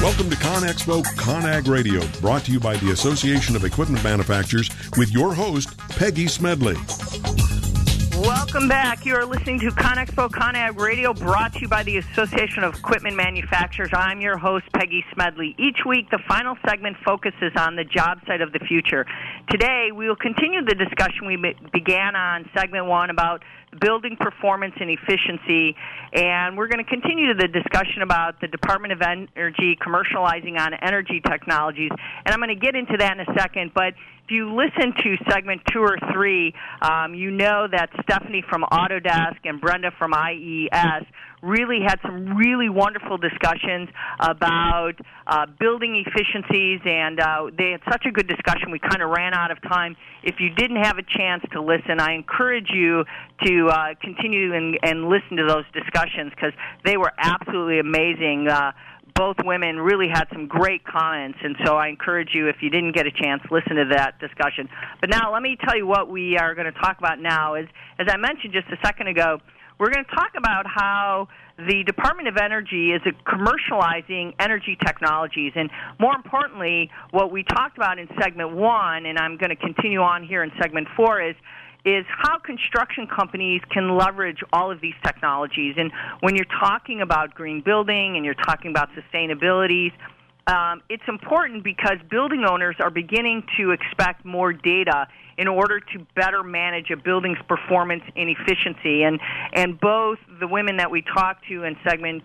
Welcome to ConExpo ConAg Radio, brought to you by the Association of Equipment Manufacturers with your host, Peggy Smedley. Welcome back. You are listening to ConExpo ConAg Radio, brought to you by the Association of Equipment Manufacturers. I'm your host, Peggy Smedley. Each week, the final segment focuses on the job site of the future. Today, we will continue the discussion we began on segment one about building performance and efficiency. And we're going to continue the discussion about the Department of Energy commercializing on energy technologies. And I'm going to get into that in a second. But you listen to segment two or three, um, you know that Stephanie from Autodesk and Brenda from IES really had some really wonderful discussions about uh, building efficiencies, and uh, they had such a good discussion. We kind of ran out of time. If you didn't have a chance to listen, I encourage you to uh, continue and, and listen to those discussions because they were absolutely amazing. Both women really had some great comments, and so I encourage you, if you didn't get a chance, listen to that discussion. But now, let me tell you what we are going to talk about now. Is as I mentioned just a second ago, we're going to talk about how the Department of Energy is commercializing energy technologies. And more importantly, what we talked about in segment one, and I'm going to continue on here in segment four, is is how construction companies can leverage all of these technologies. And when you're talking about green building and you're talking about sustainability, um, it's important because building owners are beginning to expect more data in order to better manage a building's performance and efficiency. And and both the women that we talked to in segment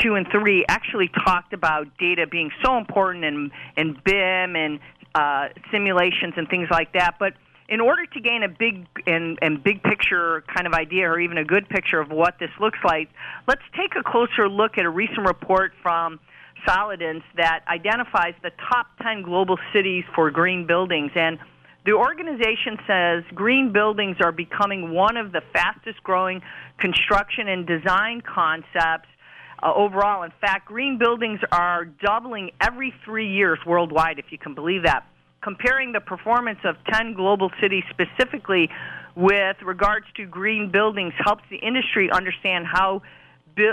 two and three actually talked about data being so important in in BIM and uh, simulations and things like that. But in order to gain a big and, and big picture kind of idea or even a good picture of what this looks like, let's take a closer look at a recent report from Solidiance that identifies the top 10 global cities for green buildings. And the organization says green buildings are becoming one of the fastest growing construction and design concepts uh, overall. In fact, green buildings are doubling every three years worldwide, if you can believe that. Comparing the performance of 10 global cities specifically with regards to green buildings helps the industry understand how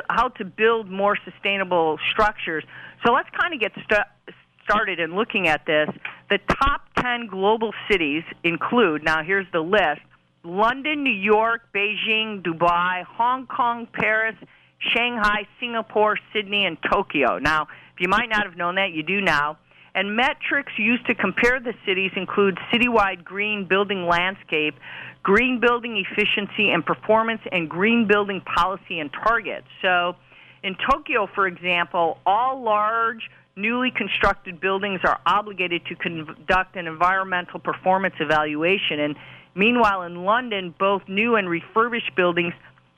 how to build more sustainable structures. So let's kind of get st- started in looking at this. The top 10 global cities include, now here's the list London, New York, Beijing, Dubai, Hong Kong, Paris, Shanghai, Singapore, Sydney, and Tokyo. Now, if you might not have known that, you do now. And metrics used to compare the cities include citywide green building landscape, green building efficiency and performance, and green building policy and targets. So, in Tokyo, for example, all large newly constructed buildings are obligated to conduct an environmental performance evaluation. And meanwhile, in London, both new and refurbished buildings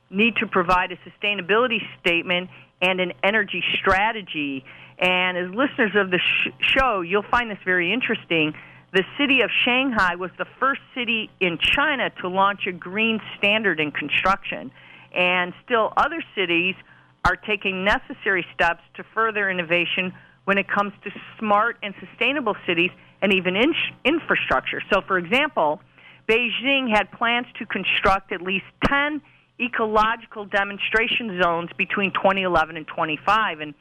need to provide a sustainability statement and an energy strategy. And as listeners of the sh- show, you'll find this very interesting. The city of Shanghai was the first city in China to launch a green standard in construction. And still, other cities are taking necessary steps to further innovation when it comes to smart and sustainable cities and even in- infrastructure. So, for example, Beijing had plans to construct at least 10 ecological demonstration zones between 2011 and 25. And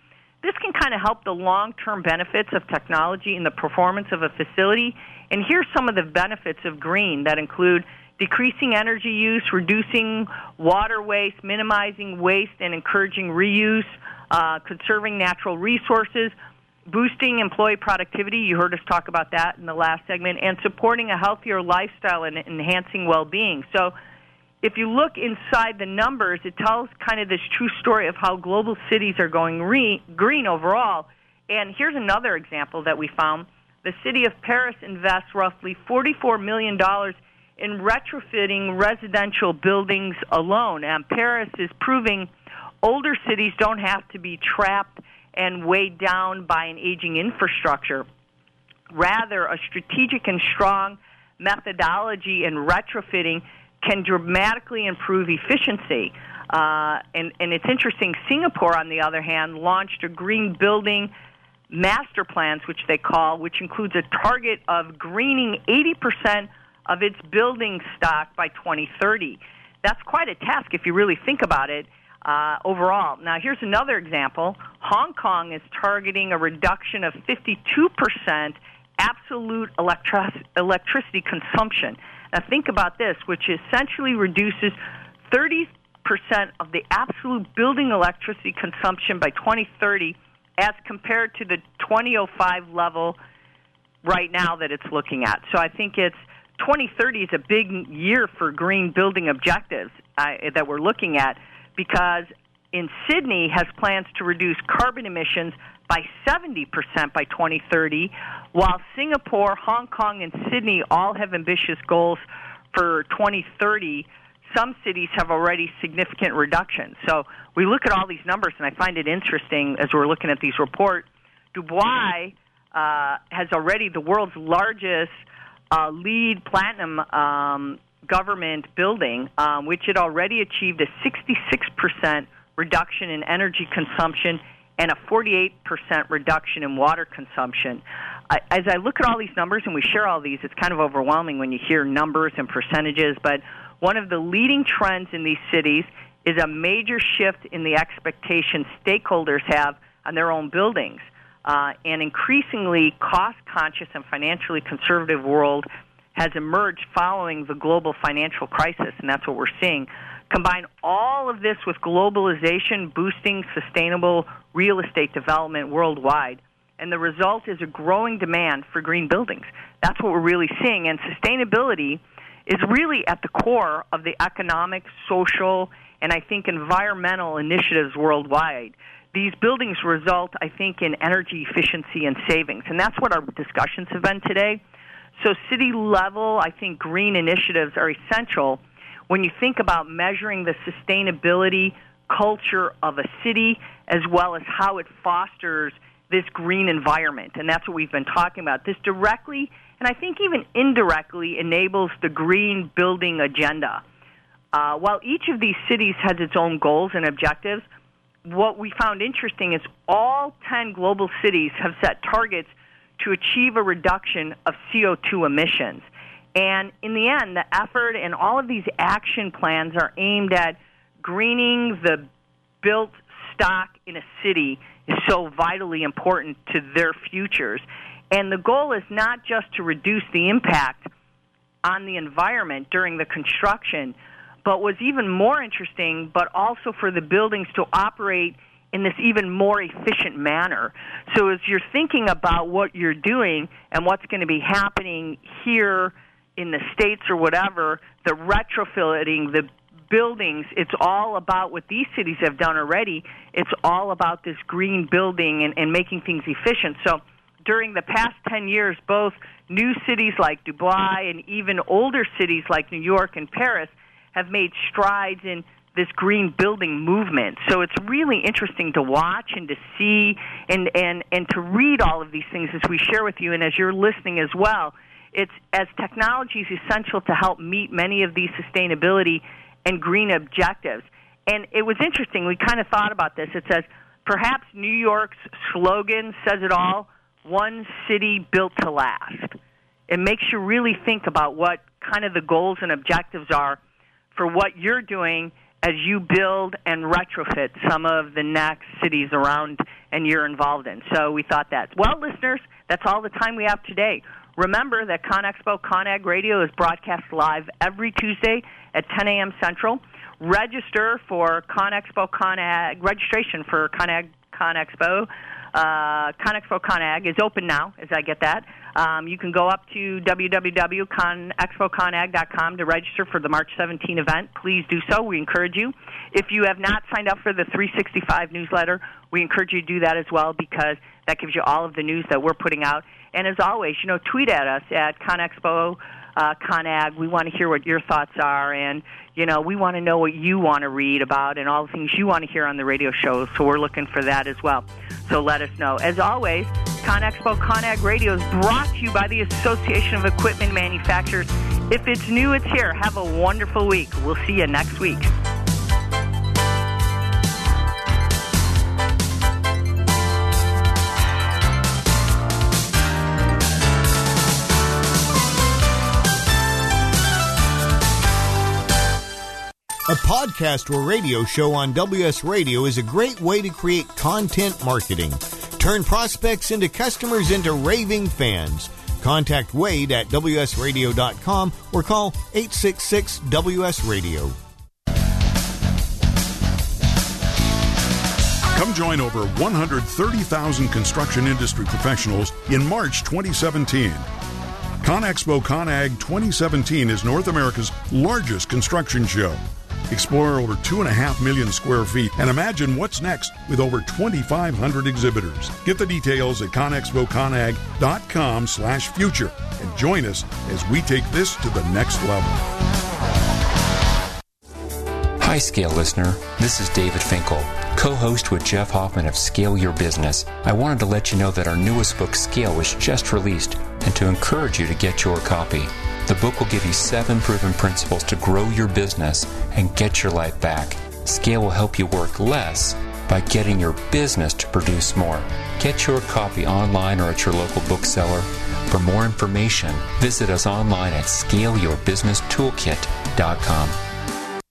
this can kind of help the long term benefits of technology in the performance of a facility. And here's some of the benefits of green that include decreasing energy use, reducing water waste, minimizing waste, and encouraging reuse, uh, conserving natural resources, boosting employee productivity. You heard us talk about that in the last segment, and supporting a healthier lifestyle and enhancing well being. So, if you look inside the numbers, it tells kind of this true story of how global cities are going re- green overall. And here's another example that we found. The city of Paris invests roughly $44 million in retrofitting residential buildings alone. And Paris is proving older cities don't have to be trapped and weighed down by an aging infrastructure. Rather, a strategic and strong methodology in retrofitting can dramatically improve efficiency. Uh, and, and it's interesting, Singapore, on the other hand, launched a green building master plans, which they call, which includes a target of greening 80% of its building stock by 2030. that's quite a task if you really think about it uh, overall. Now, here's another example Hong Kong is targeting a reduction of 52% absolute electri- electricity consumption. Now, think about this, which essentially reduces 30% of the absolute building electricity consumption by 2030 as compared to the 2005 level right now that it's looking at. So I think it's 2030 is a big year for green building objectives uh, that we're looking at because in Sydney has plans to reduce carbon emissions by 70% by 2030, while Singapore, Hong Kong, and Sydney all have ambitious goals for 2030. Some cities have already significant reductions. So we look at all these numbers, and I find it interesting as we're looking at these reports. Dubai uh, has already the world's largest uh, LEED platinum um, government building, um, which had already achieved a 66% reduction in energy consumption and a 48% reduction in water consumption. I, as I look at all these numbers and we share all these, it's kind of overwhelming when you hear numbers and percentages, but one of the leading trends in these cities is a major shift in the expectations stakeholders have on their own buildings. Uh, an increasingly cost conscious and financially conservative world has emerged following the global financial crisis, and that's what we're seeing. Combine all of this with globalization boosting sustainable real estate development worldwide, and the result is a growing demand for green buildings. That's what we're really seeing, and sustainability is really at the core of the economic, social, and I think environmental initiatives worldwide. These buildings result, I think, in energy efficiency and savings, and that's what our discussions have been today. So, city level, I think green initiatives are essential when you think about measuring the sustainability culture of a city as well as how it fosters this green environment. And that's what we've been talking about. This directly, and I think even indirectly, enables the green building agenda. Uh, while each of these cities has its own goals and objectives, what we found interesting is all 10 global cities have set targets to achieve a reduction of CO2 emissions. And in the end, the effort and all of these action plans are aimed at greening the built stock in a city is so vitally important to their futures. And the goal is not just to reduce the impact on the environment during the construction, but was even more interesting, but also for the buildings to operate in this even more efficient manner. So as you're thinking about what you're doing and what's going to be happening here in the states or whatever, the retrofitting, the buildings, it's all about what these cities have done already. It's all about this green building and, and making things efficient. So during the past 10 years, both new cities like Dubai and even older cities like New York and Paris have made strides in this green building movement. So it's really interesting to watch and to see and, and, and to read all of these things as we share with you and as you're listening as well. It's as technology is essential to help meet many of these sustainability and green objectives. And it was interesting. We kind of thought about this. It says perhaps New York's slogan says it all: "One city built to last." It makes you really think about what kind of the goals and objectives are for what you're doing as you build and retrofit some of the next cities around and you're involved in. So we thought that. Well, listeners, that's all the time we have today. Remember that ConExpo ConAg Radio is broadcast live every Tuesday at 10 a.m. Central. Register for ConExpo ConAg, registration for ConAg ConExpo uh, ConExpo ConAg is open now, as I get that. Um, you can go up to www.conexpoconag.com to register for the March 17 event. Please do so. We encourage you. If you have not signed up for the 365 newsletter, we encourage you to do that as well because that gives you all of the news that we're putting out. And as always, you know, tweet at us at ConExpo uh, ConAg. We want to hear what your thoughts are, and you know, we want to know what you want to read about and all the things you want to hear on the radio show. So we're looking for that as well. So let us know. As always, ConExpo ConAg Radio is brought to you by the Association of Equipment Manufacturers. If it's new, it's here. Have a wonderful week. We'll see you next week. A podcast or radio show on WS Radio is a great way to create content marketing. Turn prospects into customers into raving fans. Contact Wade at WSRadio.com or call 866 WS Radio. Come join over 130,000 construction industry professionals in March 2017. ConExpo ConAg 2017 is North America's largest construction show. Explore over 2.5 million square feet and imagine what's next with over 2,500 exhibitors. Get the details at conexpoconag.com slash future and join us as we take this to the next level. Hi, Scale listener. This is David Finkel, co host with Jeff Hoffman of Scale Your Business. I wanted to let you know that our newest book, Scale, was just released and to encourage you to get your copy. The book will give you seven proven principles to grow your business and get your life back. Scale will help you work less by getting your business to produce more. Get your copy online or at your local bookseller. For more information, visit us online at scaleyourbusinesstoolkit.com.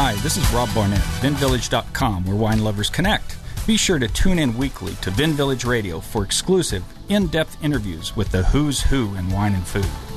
Hi, this is Rob Barnett, VinVillage.com, where wine lovers connect. Be sure to tune in weekly to Vin Village Radio for exclusive, in depth interviews with the who's who in wine and food.